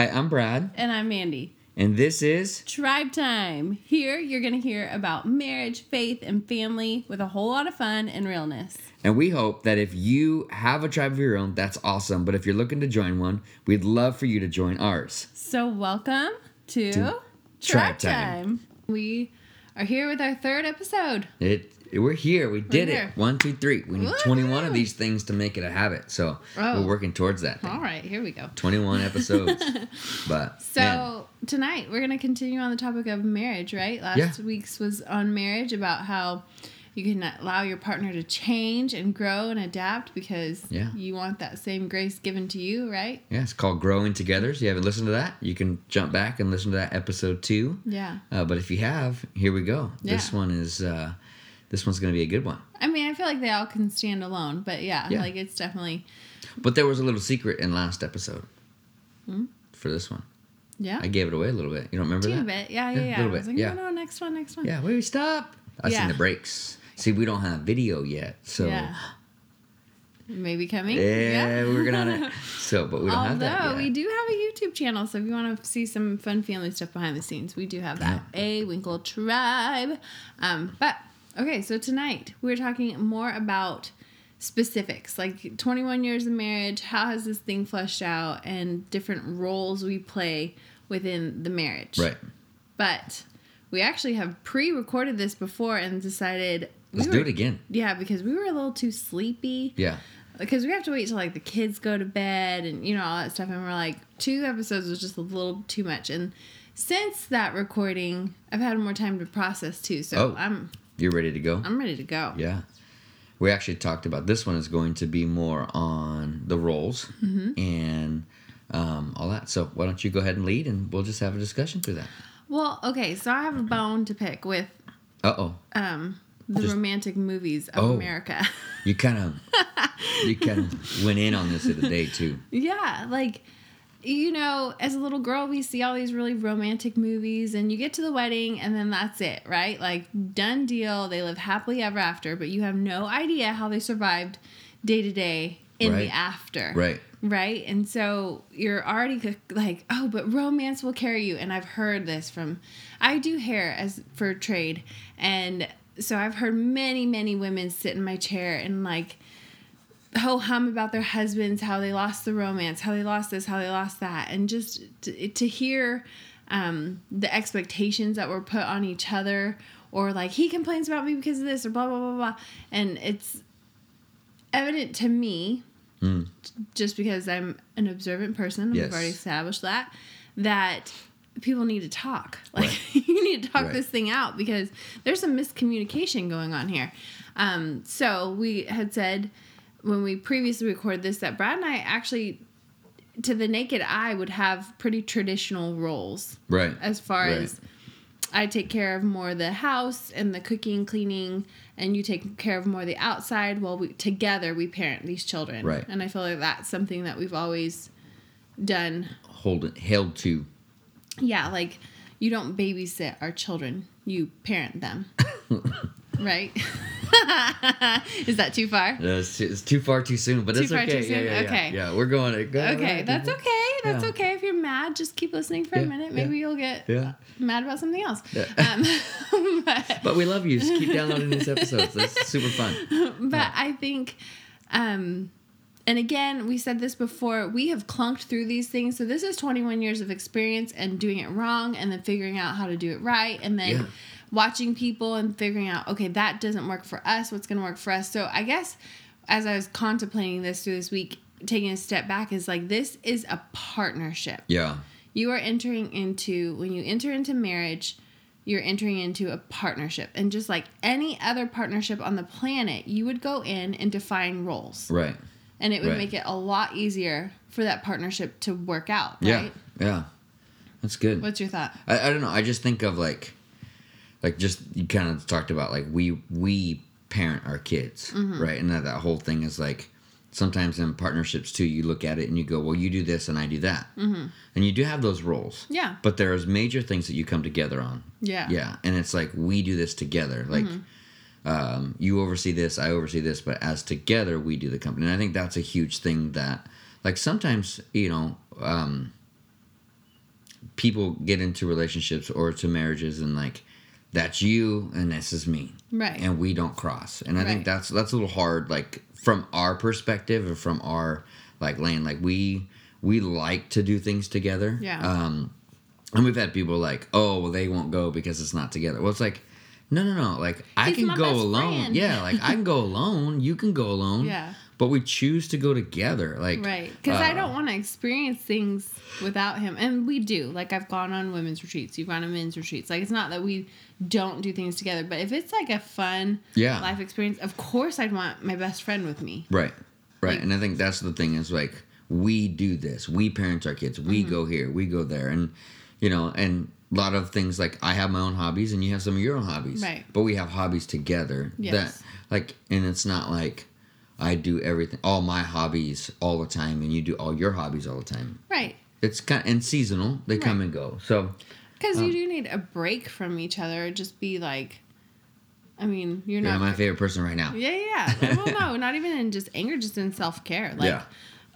Hi, I'm Brad, And I'm Mandy. and this is Tribe Time. Here you're going to hear about marriage, faith, and family with a whole lot of fun and realness. and we hope that if you have a tribe of your own, that's awesome. But if you're looking to join one, we'd love for you to join ours. So, welcome to, To Tribe Tribe Time. Time. We are here with our third episode. It we're here. We did here. it. One, two, three. We need Woohoo! 21 of these things to make it a habit. So Oh. we're working towards that. Thing. All right, here we go. 21 episodes. but So, man, tonight we're going to continue on the topic of marriage, right? Last Yeah. week's was on marriage about how you can allow your partner to change and grow and adapt because Yeah. you want that same grace given to you, right? yeah, it's called Growing Together. So you haven't listened to that, you can jump back and listen to that episode two. Yeah. Uh, but if you have, here we go. This one is uh, this one's going to be a good one. I mean, I feel like they all can stand alone, but yeah, Yeah. like it's definitely But there was a little secret in last episode Hmm? for this one. yeah. I gave it away a little bit. You don't remember Teeny that? bit, yeah, Yeah, yeah, a yeah. little I was bit, like, yeah. no, no, next one, next one. Yeah, wait, stop. I Yeah. seen the breaks. See, we don't have video yet, so Yeah. Maybe coming. yeah, yeah. we're working on it. So, but we don't have that Although we do have a YouTube channel, so if you want to see some fun family stuff behind the scenes, we do have that. A Winkle Tribe. Um, but okay, so tonight we're talking more about specifics, like 21 years of marriage. How has this thing fleshed out, and different roles we play within the marriage. right. But we actually have pre-recorded this before and decided we Let's were, do it again. Yeah, because we were a little too sleepy Yeah. because we have to wait till like the kids go to bed and you know all that stuff and we're like two episodes was just a little too much and since that recording i've had more time to process too so Oh. i'm You ready to go? i'm ready to go Yeah. We actually talked about this one is going to be more on the roles Mm-hmm. and um, all that. So why don't you go ahead and lead and we'll just have a discussion through that. well okay so i have a bone to pick with Uh oh. um the Just- romantic movies of Oh. america You kind of you kind of went in on this the other day too. yeah like you know as a little girl we see all these really romantic movies and you get to the wedding and then that's it right? Like done deal. They live happily ever after but you have no idea how they survived day to day in the after. Right. right? And so you're already like oh but romance will carry you. And i've heard this from i do hair as for trade. And so i've heard many many women sit in my chair and like ho hum about their husbands how they lost the romance how they lost this how they lost that and just to, to hear um, the expectations that were put on each other or like he complains about me because of this or blah blah blah blah and it's evident to me Mm. just because I'm an observant person, Yes. we've already established that, that people need to talk. Like Right. you need to talk Right. this thing out because there's some miscommunication going on here. Um, so we had said when we previously recorded this that Brad and I actually, to the naked eye, would have pretty traditional roles Right. as far Right. as I take care of more the house and the cooking, cleaning, and you take care of more the outside. While we together we parent these children, Right. And I feel like that's something that we've always done. hold it held to. Yeah, like you don't babysit our children; you parent them, right? Is that too far? Uh, It's, it's too far too soon, but Too it's far okay. too soon? Yeah, yeah, yeah. Okay. Yeah, we're going. to go Okay, right, that's people. okay. That's Yeah. okay. If you're mad, just keep listening for Yeah, a minute. yeah. Maybe you'll get Yeah. mad about something else. Yeah. Um, but, But we love you. Just keep downloading these episodes. That's super fun. but I think, um, and again, we said this before, we have clunked through these things. So this is 21 years of experience and doing it wrong and then figuring out how to do it right. And then Yeah. Watching people and figuring out, okay, that doesn't work for us. What's going to work for us? So I guess as I was contemplating this through this week, taking a step back is like, this is a partnership. Yeah. You are entering into, when you enter into marriage, you're entering into a partnership. And just like any other partnership on the planet, you would go in and define roles. Right. And it would Right. make it a lot easier for that partnership to work out, Yeah. right? Yeah. That's good. What's your thought? I, I don't know. I just think of like, like just you kind of talked about like we we parent our kids, Mm-hmm. right? And that that whole thing is like sometimes in partnerships too. You look at it and you go, well, you do this and I do that, mm-hmm. and you do have those roles. Yeah. But there's major things that you come together on. Yeah. Yeah, and it's like we do this together. Like. Um, you oversee this, I oversee this, but as together we do the company. And I think that's a huge thing that, like, sometimes you know, um, people get into relationships or to marriages and like that's you and this is me Right. and we don't cross and i Right. think that's that's a little hard like from our perspective or from our like lane like we we like to do things together Yeah. um and we've had people like oh well they won't go because it's not together well it's like no no no like i can go alone friend. yeah like i can go alone you can go alone Yeah. But we choose to go together like Right. Because I uh, don't want to experience things without him. And we do. Like, I've gone on women's retreats, you've gone on men's retreats. Like, it's not that we don't do things together, but if it's like a fun Yeah. life experience, of course I'd want my best friend with me. Right. Right. Like- and I think that's the thing is like we do this. We parent our kids. We Mm-hmm. go here. We go there. And you know, and a lot of things like I have my own hobbies and you have some of your own hobbies. Right. But we have hobbies together. Yes. That like and it's not like I do everything all my hobbies all the time and you do all your hobbies all the time. Right. It's kind of, and seasonal. They come and go. So Because Um, you do need a break from each other. Just be like, I mean, you're you're not. my favorite person right now. Yeah, yeah. yeah. well, no, not even in just anger, just in self care. Like, Yeah.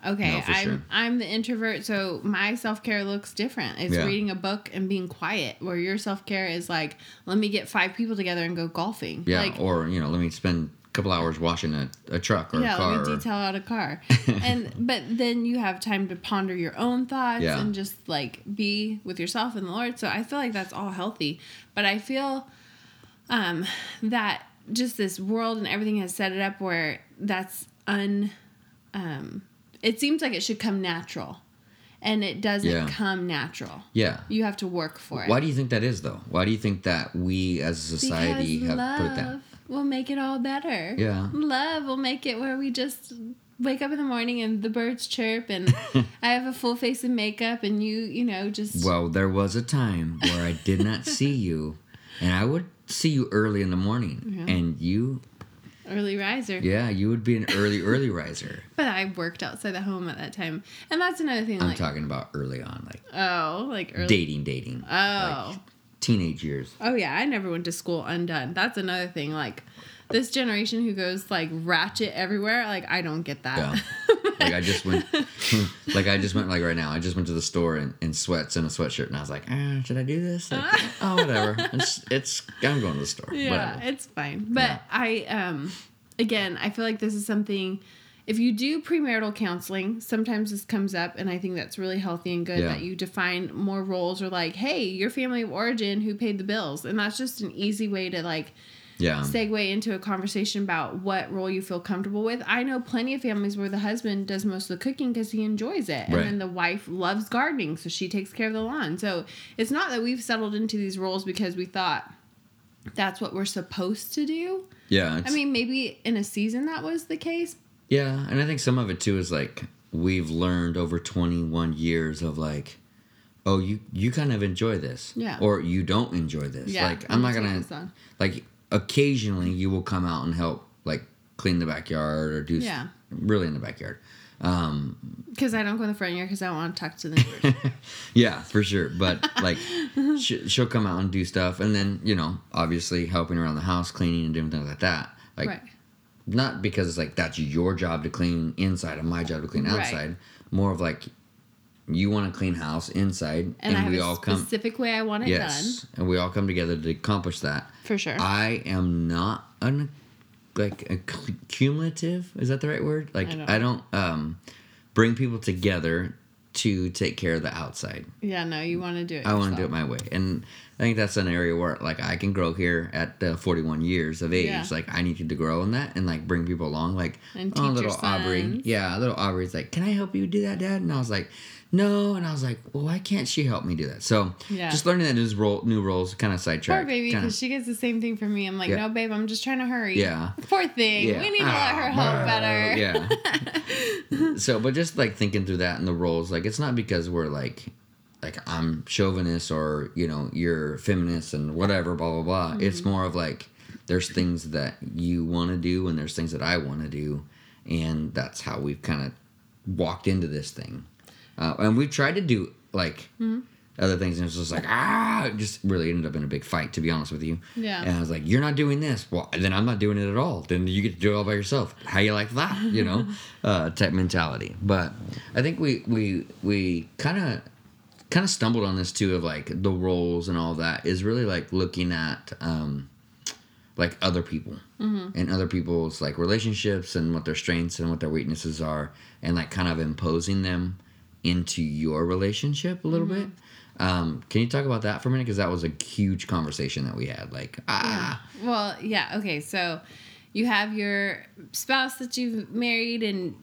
okay, No, I'm sure. I'm the introvert, so my self care looks different. It's Yeah. reading a book and being quiet. Where your self care is like, let me get five people together and go golfing. Yeah. Like, or, you know, let me spend couple hours washing a, a truck or yeah, a car. let me detail out a car. and but then you have time to ponder your own thoughts Yeah. and just like be with yourself and the Lord. So I feel like that's all healthy. But I feel um that just this world and everything has set it up where that's un um it seems like it should come natural. And it doesn't Yeah. come natural. yeah. You have to work for it. Why do you think that is, though? Why do you think that we as a society because have love put that? Will make it all better. Yeah. Love will make it where we just wake up in the morning and the birds chirp and I have a full face of makeup and you, you know, just Well, there was a time where I did not see you, and I would see you early in the morning, Yeah. and you, early riser. yeah, you would be an early, early riser. But I worked outside the home at that time. And that's another thing I'm like talking about early on, like oh, like early dating, dating, Oh. like teenage years. Oh yeah, I never went to school undone. That's another thing. Like this generation who goes like ratchet everywhere, like I don't get that. Yeah. Like I just went, like I just went like right now. I just went to the store in, in sweats and a sweatshirt, and I was like, ah, should I do this? Like, oh, whatever. It's, it's I'm going to the store. yeah, Whatever. it's fine. But Yeah. I um again, I feel like this is something if you do premarital counseling, sometimes this comes up and I think that's really healthy and good Yeah. that you define more roles or like, hey, your family of origin who paid the bills. And that's just an easy way to like Yeah. segue into a conversation about what role you feel comfortable with. I know plenty of families where the husband does most of the cooking because he enjoys it, and Right. then the wife loves gardening, so she takes care of the lawn. So it's not that we've settled into these roles because we thought that's what we're supposed to do. Yeah. I mean, maybe in a season that was the case. Yeah, and I think some of it too is like we've learned over 21 years of like oh you you kind of enjoy this Yeah. or you don't enjoy this Yeah, like i'm not gonna like occasionally you will come out and help like clean the backyard or do Yeah. really in the backyard um Because I don't go in the front yard because I don't want to talk to the neighbors. yeah for sure but like sh- she'll come out and do stuff and then you know obviously helping around the house cleaning and doing things like that like right. Not because it's like that's your job to clean inside and my job to clean outside. Right. More of like you want to clean house inside, And, and, I have we a all come. specific way I want it Yes, and we all come together to accomplish that. For sure. I am not an like a cumulative. Is that the right word? Like I don't I don't um bring people together to take care of the outside. yeah, no, you want to do it. I want to do it my way, and I think that's an area where like I can grow here at uh, 41 years of age. Yeah. Like I needed to grow in that and like bring people along. Like And oh, little Aubrey, yeah, little Aubrey's like, can I help you do that, Dad? And I was like, no, and I was like, well, why can't she help me do that? So Yeah. just learning that new role, new roles, kind of sidetrack. Poor baby, because she gets the same thing from me. I'm like, Yeah. no, babe, I'm just trying to hurry. Yeah. Poor thing. Yeah. We need to let her Ah, help better. Yeah. so, but just like thinking through that and the roles, like it's not because we're like, like I'm chauvinist or you know you're feminist and whatever, blah blah blah. Mm-hmm. It's more of like there's things that you want to do and there's things that I want to do, and that's how we've kind of walked into this thing. Uh, and we tried to do like. Mm-hmm. Other things, and it's just like ah, it just really ended up in a big fight. To be honest with you, Yeah. And I was like, "You're not doing this. Well, then I'm not doing it at all. Then you get to do it all by yourself. How you like that? You know, uh, type mentality. But I think we we we kind of kind of stumbled on this too of like the roles and all that is really like looking at um, like other people and other people's like relationships and what their strengths and what their weaknesses are and like kind of imposing them into your relationship a little bit. Um, can you talk about that for a minute? Because that was a huge conversation that we had. Like, ah, Well, yeah. Okay. So you have your spouse that you've married, and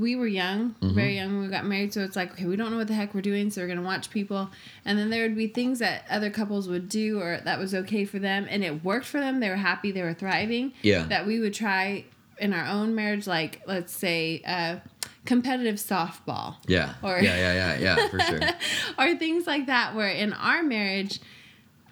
we were young, Mm-hmm. very young when we got married. So it's like, okay, we don't know what the heck we're doing. So we're going to watch people. And then there would be things that other couples would do or that was okay for them. And it worked for them. They were happy. They were thriving. Yeah. That we would try in our own marriage, like, let's say, uh, competitive softball yeah, Or- yeah, yeah, yeah, yeah, for sure. or things like that where in our marriage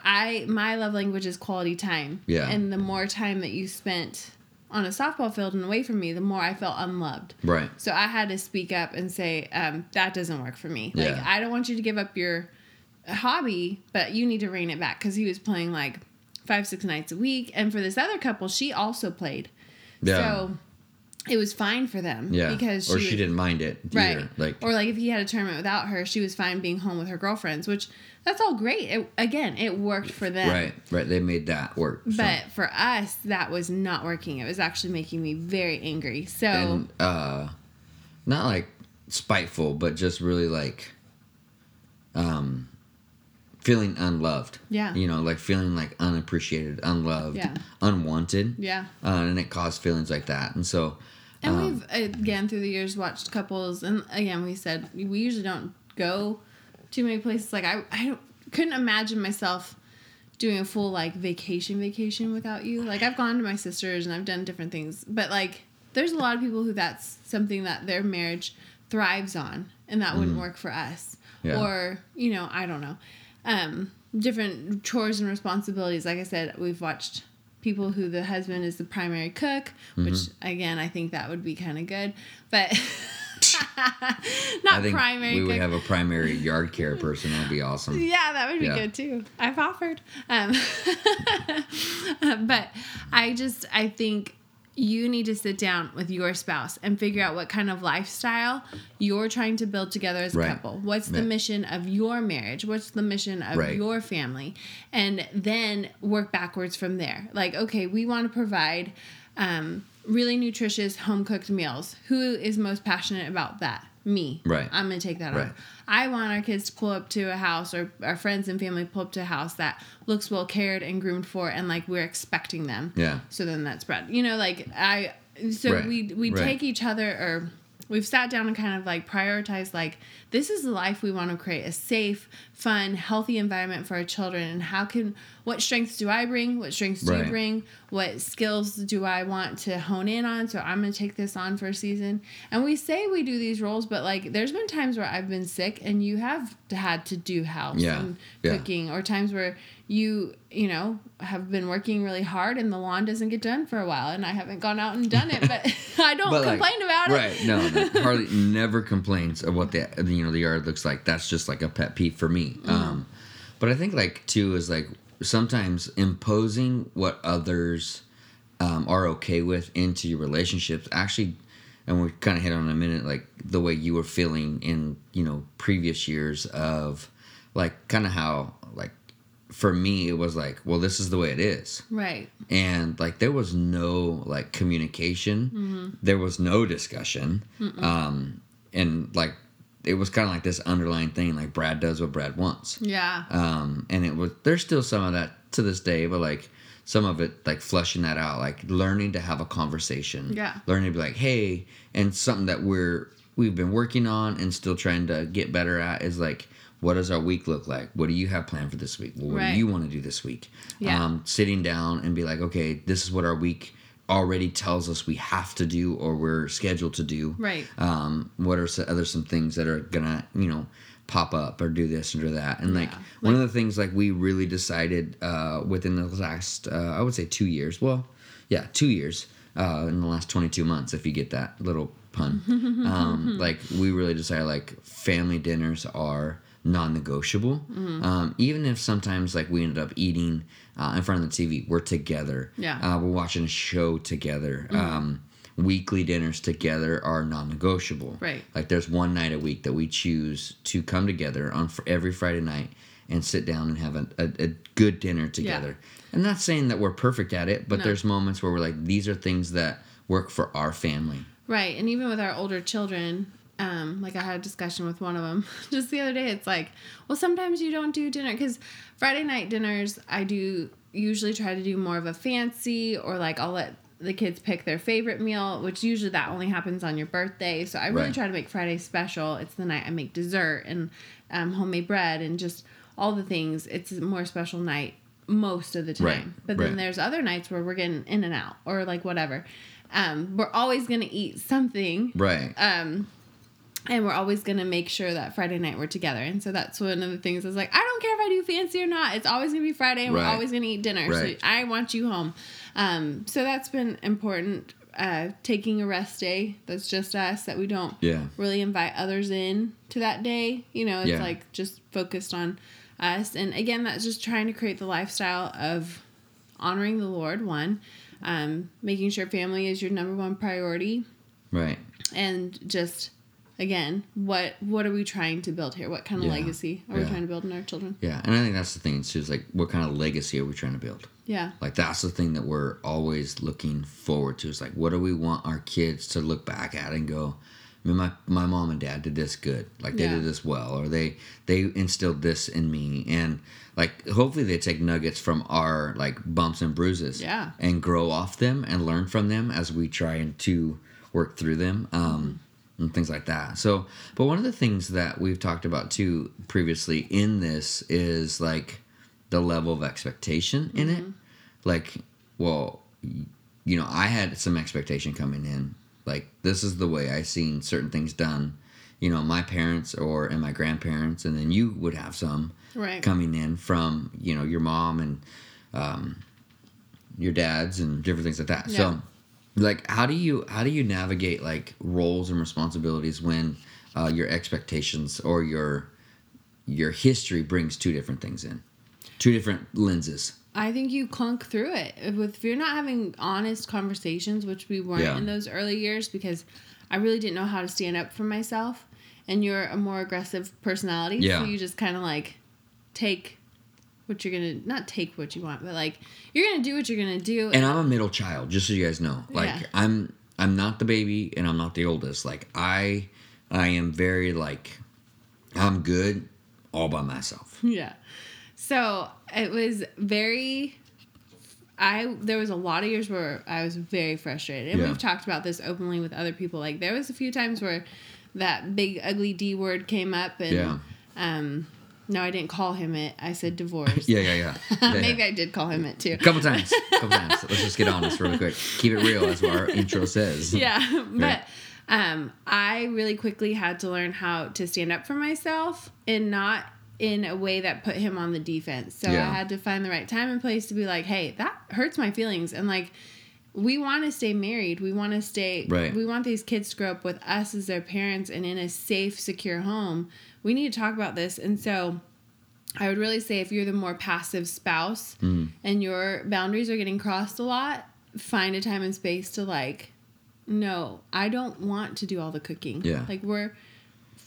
i my love language is quality time Yeah. and the more time that you spent on a softball field and away from me the more i felt unloved Right. so i had to speak up and say um, that doesn't work for me Yeah. like i don't want you to give up your hobby but you need to rein it back because he was playing like five six nights a week and for this other couple she also played Yeah. so it was fine for them yeah. because or she she didn't mind it. Right. Like, or like if he had a tournament without her, she was fine being home with her girlfriends, which that's all great. It, again, it worked for them. right, right. They made that work. so. But for us, that was not working. It was actually making me very angry. So and uh not like spiteful but just really like um feeling unloved Yeah. you know like feeling like unappreciated unloved Yeah. unwanted yeah. uh, and it caused feelings like that and so And um, we've again through the years watched couples, and again we said we usually don't go too many places. Like I, I don't, couldn't imagine myself doing a full like vacation vacation without you. Like I've gone to my sisters and I've done different things, but like there's a lot of people who that's something that their marriage thrives on, and that wouldn't work for us. Mm. Yeah. Or you know I don't know, um, different chores and responsibilities. Like I said, we've watched people who the husband is the primary cook, which Mm-hmm. again I think that would be kind of good, but not primary. we cook. would have a primary yard care person that'd be awesome Yeah, that would be Yeah. good too. I've offered. Um, but I just, I think you need to sit down with your spouse and figure out what kind of lifestyle you're trying to build together as a Right. couple. What's the Yeah. mission of your marriage? What's the mission of Right. your family? And then work backwards from there. Like, okay, we want to provide um, really nutritious home cooked meals. Who is most passionate about that? Me. Right. I'm going to take that Right. on. I want our kids to pull up to a house or our friends and family pull up to a house that looks well cared and groomed for and like we're expecting them. Yeah. So then that's spread. You know, like I so Right. we we Right. take each other or we've sat down and kind of like prioritized like this is the life we want to create a safe fun healthy environment for our children and how can what strengths do i bring what strengths do Right. you bring what skills do i want to hone in on so i'm going to take this on for a season and we say we do these roles but like there's been times where i've been sick and you have had to do house Yeah. and Yeah. cooking or times where you you know have been working really hard and the lawn doesn't get done for a while and i haven't gone out and done it but i don't But, like, complain about it Right. No, no. Harley never complains of what the you know the yard looks like. That's just like a pet peeve for me. Mm-hmm. Um, but I think like too is like sometimes imposing what others um, are okay with into your relationships. Actually and we kind of hit on a minute like the way you were feeling in you know previous years of like kind of how like for me it was like well this is the way it is. Right. And like there was no like communication. There was no discussion. Um and like it was kind of like this underlying thing like brad does what brad wants yeah um and it was there's still some of that to this day but like some of it like flushing that out like learning to have a conversation Yeah. learning to be like hey and something that we're we've been working on and still trying to get better at is like what does our week look like what do you have planned for this week what Right. do you want to do this week Yeah. um sitting down and be like okay this is what our week already tells us we have to do or we're scheduled to do Right. um what are some other some things that are gonna you know pop up or do this or do that and like Yeah. one of the things like we really decided uh within the last uh i would say two years well yeah two years uh in the last 22 months if you get that little pun um like we really decided like family dinners are non-negotiable Mm-hmm. um even if sometimes like we ended up eating uh, in front of the tv we're together Yeah. uh, we're watching a show together Mm-hmm. um weekly dinners together are non-negotiable. Right. Like there's one night a week that we choose to come together on fr- every Friday night and sit down and have a, a, a good dinner together. And not saying that we're perfect at it, but No. there's moments where we're like, these are things that work for our family. Right. And even with our older children, um, like I had a discussion with one of them just the other day. It's like, well, sometimes you don't do dinner because Friday night dinners, I do usually try to do more of a fancy or like I'll let the kids pick their favorite meal, which usually that only happens on your birthday. So I really Right. try to make Friday special. It's the night I make dessert and um, homemade bread and just all the things. It's a more special night most of the time. Right, But then right. there's other nights where we're getting in and out or like whatever. Um, we're always gonna eat something Right. um and we're always gonna make sure that Friday night we're together. And so that's one of the things is like, I don't care if I do fancy or not. It's always gonna be Friday and we're always gonna eat dinner. Right. So I want you home. Um, so that's been important. Uh, taking a rest day that's just us that we don't yeah. really invite others in to that day. You know, it's Yeah. like just focused on us. And again, that's just trying to create the lifestyle of honoring the Lord, one, um, making sure family is your number one priority, Right. and just again, what what are we trying to build here? What kind of Yeah. legacy are we trying to build in our children? Yeah. And I think that's the thing too, is like, what kind of legacy are we trying to build? Yeah. Like that's the thing that we're always looking forward to. Is like, what do we want our kids to look back at and go, I mean, my my mom and dad did this good. Like they Yeah. did this well, or they they instilled this in me, and like hopefully they take nuggets from our like bumps and bruises, Yeah. and grow off them and learn from them as we try and to work through them. Um, and things like that. So, but one of the things that we've talked about too previously in this is like the level of expectation in it. Like, well, you know, I had some expectation coming in. Like, this is the way I seen certain things done. You know, my parents or and my grandparents, and then you would have some Right. coming in from you know your mom and um, your dad's and different things like that. Yeah. So, like, how do you how do you navigate like roles and responsibilities when uh, your expectations or your your history brings two different things in, two different lenses. I think you clunk through it. If, if you're not having honest conversations, which we weren't Yeah. in those early years because I really didn't know how to stand up for myself, and you're a more aggressive personality, Yeah. so you just kind of like take what you're gonna not take what you want, but like you're gonna do what you're gonna do. And I'm a middle child, just so you guys know. Like Yeah. I'm I'm not the baby and I'm not the oldest. Like I I am very like I'm good all by myself. Yeah. So it was very. I there was a lot of years where I was very frustrated, and Yeah. we've talked about this openly with other people. Like there was a few times where that big ugly D word came up, and Yeah. um, no, I didn't call him it. I said divorce. Yeah, yeah, yeah. yeah, yeah. Maybe I did call him it too. A couple times. A couple times. Let's just get honest real quick. Keep it real, as our intro says. yeah but um i really quickly had to learn how to stand up for myself and not in a way that put him on the defense so Yeah. i had to find the right time and place to be like hey that hurts my feelings and like we want to stay married we want to stay Right. we want these kids to grow up with us as their parents and in a safe secure home we need to talk about this and so I would really say if you're the more passive spouse Mm. and your boundaries are getting crossed a lot, find a time and space to like, no, I don't want to do all the cooking. Yeah. Like we're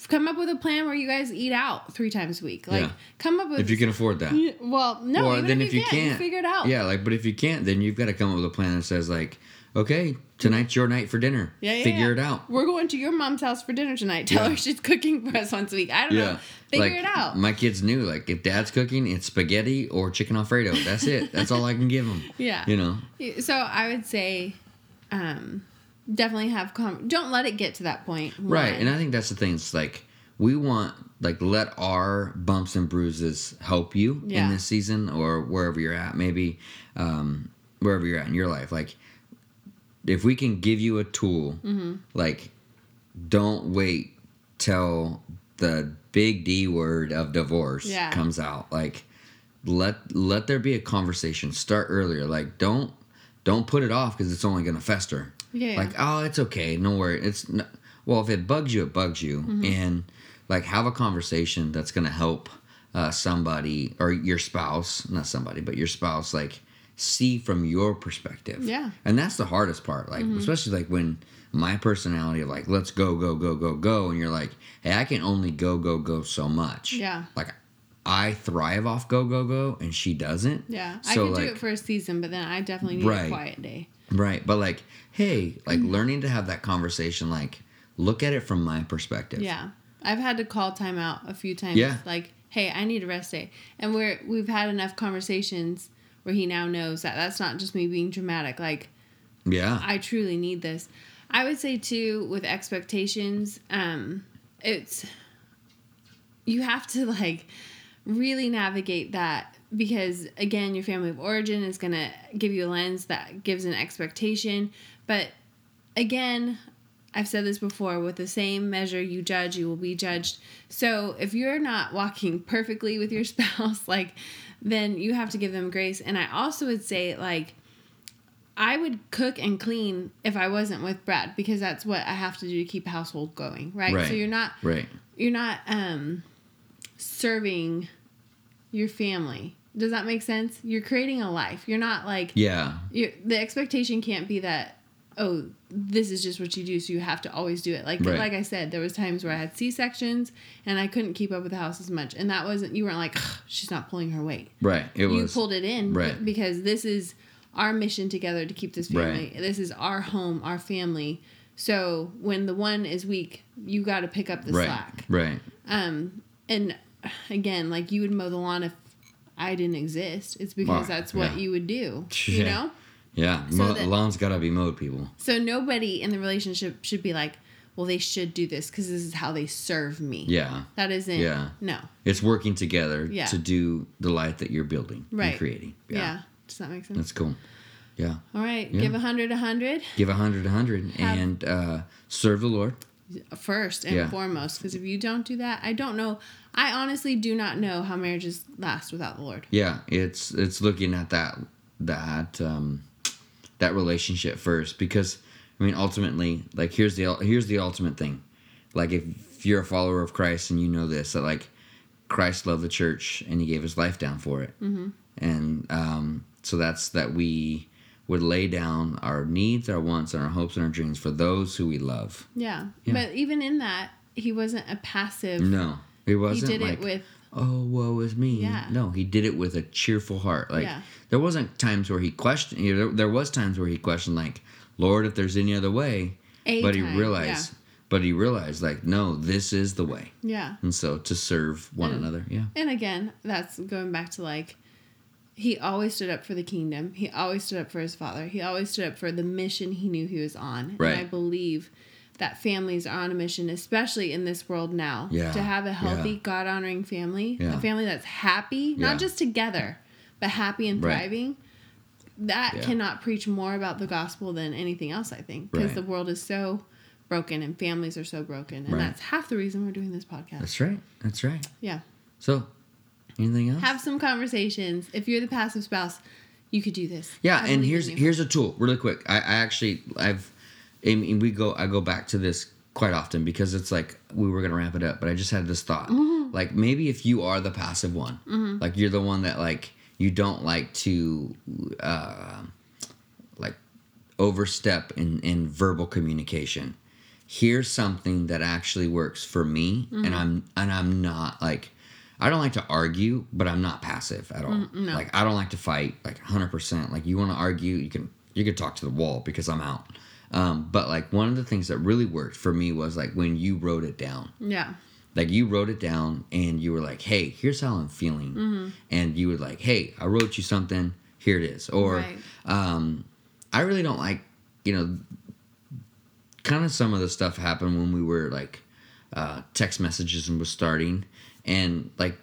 come up with a plan where you guys eat out three times a week. Like Yeah. come up with If you can afford that. Well, no, or even then if you, can't, you figure it out. Yeah, like but if you can't, then you've got to come up with a plan that says like, okay, tonight's your night for dinner. Yeah, yeah, Figure yeah. it out. We're going to your mom's house for dinner tonight. Tell Yeah. her she's cooking for us once a week. I don't Yeah. know. Figure like, it out. My kids knew like if dad's cooking, it's spaghetti or chicken alfredo. That's it. That's all I can give them. yeah. You know. So I would say, um, definitely have com- don't let it get to that point. Right, and I think that's the thing. It's like we want like let our bumps and bruises help you Yeah. in this season or wherever you're at. Maybe um, wherever you're at in your life. Like if we can give you a tool, Mm-hmm. like don't wait till the big D word of divorce Yeah. comes out. Like let let there be a conversation. Start earlier. Like don't don't put it off because it's only going to fester. Yeah. Like oh, it's okay. No worry. It's n well if it bugs you, it bugs you, Mm-hmm. and like have a conversation that's going to help uh, somebody or your spouse, not somebody, but your spouse, like see from your perspective. Yeah. And that's the hardest part. Like especially like when my personality of like let's go go go go go and you're like, "Hey, I can only go go go so much." Yeah. Like I thrive off go go go and she doesn't. Yeah, I can could do it for a season, but then I definitely need Right. a quiet day. Right. But like, hey, like Mm-hmm. learning to have that conversation like look at it from my perspective. Yeah, I've had to call time out a few times. Yeah. like, hey, I need a rest day, and we're we've had enough conversations where he now knows that that's not just me being dramatic. Like, Yeah. I truly need this. I would say too with expectations, um, it's you have to like really navigate that because again, your family of origin is gonna give you a lens that gives an expectation, but again. I've said this before with the same measure you judge, you will be judged. So if you're not walking perfectly with your spouse, like, then you have to give them grace. And I also would say, like, I would cook and clean if I wasn't with Brad because that's what I have to do to keep household going, right? Right. So you're not right. you're not um serving your family. Does that make sense? You're creating a life. You're not like Yeah. you're, the expectation can't be that oh this is just what you do so you have to always do it like Right. like i said there was times where i had c-sections and i couldn't keep up with the house as much and that wasn't you weren't like she's not pulling her weight Right. It you was pulled it in right. because this is our mission together to keep this family. Right. This is our home, our family. So when the one is weak, you got to pick up the right. slack. Right. Um, and again, like you would mow the lawn if I didn't exist. It's because Wow, that's what yeah. you would do. You Yeah. know. Yeah. So Mo- that- lawn's got to be mowed, people. So nobody in the relationship should be like, well, they should do this because this is how they serve me. Yeah. That isn't. Yeah. No. It's working together Yeah. to do the life that you're building Right. and creating. Yeah. Does that make sense? That's cool. Yeah. All right. Yeah. Give a hundred a hundred. Give a hundred, a hundred, and uh, serve the Lord. first and Yeah. foremost because if you don't do that i don't know i honestly do not know how marriages last without the lord Yeah, it's it's looking at that that um, that relationship first because I mean ultimately like here's the here's the ultimate thing, like if you're a follower of Christ and you know this that like Christ loved the church and he gave his life down for it, mm-hmm. and um, so that's that we would lay down our needs, our wants, and our hopes and our dreams for those who we love. yeah, Yeah. but even in that he wasn't a passive No, he wasn't did like it with oh woe is me. Yeah. no he did it with a cheerful heart. Like Yeah. there wasn't times where he questioned you know, there, there was times where he questioned like lord if there's any other way. A but he time, realized but he realized like no this is the way. Yeah. And so to serve one Mm. another yeah. and again that's going back to like he always stood up for the kingdom. He always stood up for his father. He always stood up for the mission he knew he was on. Right. and i believe that families are on a mission especially in this world now Yeah, to have a healthy yeah. god-honoring family Yeah. a family that's happy not just together but happy and Right. thriving that Yeah. cannot preach more about the gospel than anything else i think because Right. the world is so broken and families are so broken and Right. that's half the reason we're doing this podcast that's right that's right yeah so anything else have some conversations. If you're the passive spouse, you could do this. Yeah, and here's here's a tool, really quick. I, I actually I've, I mean, we go I go back to this quite often because it's like we were gonna wrap it up, but I just had this thought. Mm-hmm. Like maybe if you are the passive one, like you're the one that like you don't like to, uh, like overstep in in verbal communication. Here's something that actually works for me, Mm-hmm. and I'm and I'm not like. I don't like to argue, but I'm not passive at all. Mm, no. Like I don't like to fight, like 100%. Like you want to argue, you can you can talk to the wall because I'm out. Um, but like one of the things that really worked for me was like when you wrote it down. yeah, Like you wrote it down and you were like, "Hey, here's how I'm feeling," Mm-hmm. and you were like, "Hey, I wrote you something. Here it is." Or, Right. um, I really don't like, you know, kind of some of the stuff happened when we were like uh, text messages and was starting, and like,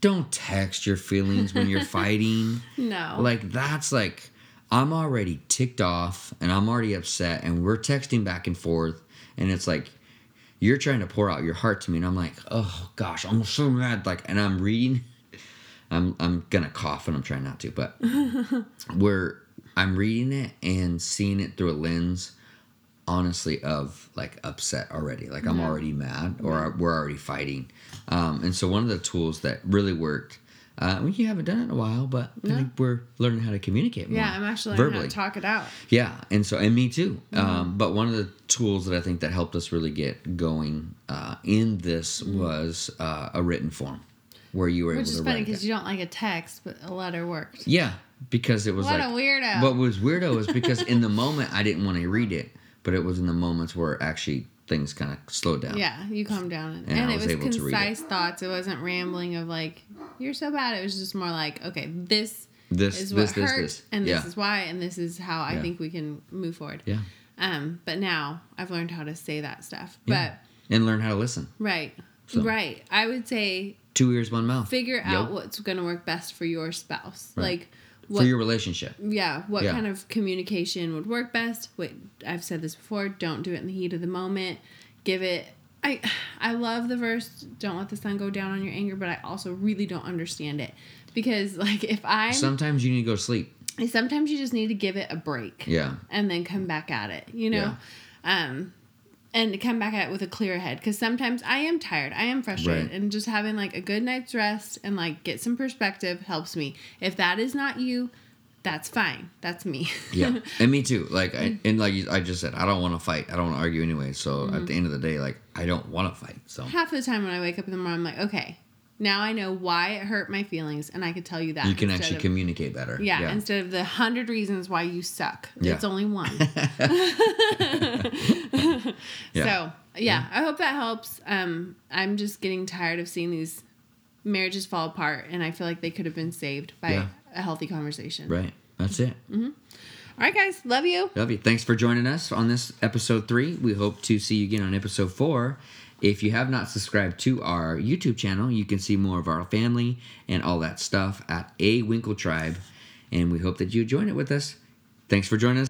don't text your feelings when you're fighting. no, Like that's like I'm already ticked off and I'm already upset and we're texting back and forth and it's like you're trying to pour out your heart to me and I'm like, "Oh gosh, I'm so mad." Like and I'm reading I'm I'm going to cough and I'm trying not to, but we're I'm reading it and seeing it through a lens honestly of like upset already. Like i'm already mad or we're already fighting. Um, and so one of the tools that really worked Uh, you haven't done it in a while, but I think we're learning how to communicate more. Yeah, I'm actually learning how to talk it out. Yeah, and so and me too. Mm-hmm. Um, but one of the tools that I think that helped us really get going uh, in this was uh, a written form, where you were Mm-hmm. Which able is to funny because you don't like a text, but a letter worked. Yeah, because it was What like a weirdo. What was weirdo is because in the moment I didn't want to read it, but it was in the moments where actually things kind of slowed down. Yeah, you calm down. And, And it was was able to read it. concise thoughts. It wasn't rambling of like, you're so bad. It was just more like, okay, this This, is what this, hurt, this. and yeah. this is why, and this is how I Yeah. think we can move forward. yeah. Um, but now I've learned how to say that stuff. Yeah. And learn how to listen. Right, So. right. I would say Two ears, one mouth. figure out what's going to work best for your spouse. Right. Like, what for your relationship. yeah what Yeah. kind of communication would work best wait i've said this before don't do it in the heat of the moment give it i i love the verse don't let the sun go down on your anger but i also really don't understand it because like if i'm Sometimes you need to go to sleep. sometimes you just need to give it a break Yeah. and then come back at it you know um and come back at it with a clear head because sometimes i am tired i am frustrated Right. and just having like a good night's rest and like get some perspective helps me if that is not you that's fine that's me Yeah. and me too. Like, I, and like I just said, I don't want to fight. I don't want to argue anyway. So Mm-hmm. at the end of the day, like, I don't want to fight. So half the time when i wake up in the morning i'm like okay now i know why it hurt my feelings and i could tell you that you can actually of- communicate better. yeah, instead of the hundred reasons why you suck. Yeah. It's only one. Yeah. So yeah, I hope that helps. Um, I'm just getting tired of seeing these marriages fall apart, and I feel like they could have been saved by Yeah. A healthy conversation. Right. That's it. Mm-hmm. All right, guys, love you. Love you. Thanks for joining us on this episode three. We hope to see you again on episode four. If you have not subscribed to our YouTube channel, you can see more of our family and all that stuff at A Winkle Tribe. And we hope that you join it with us. Thanks for joining us.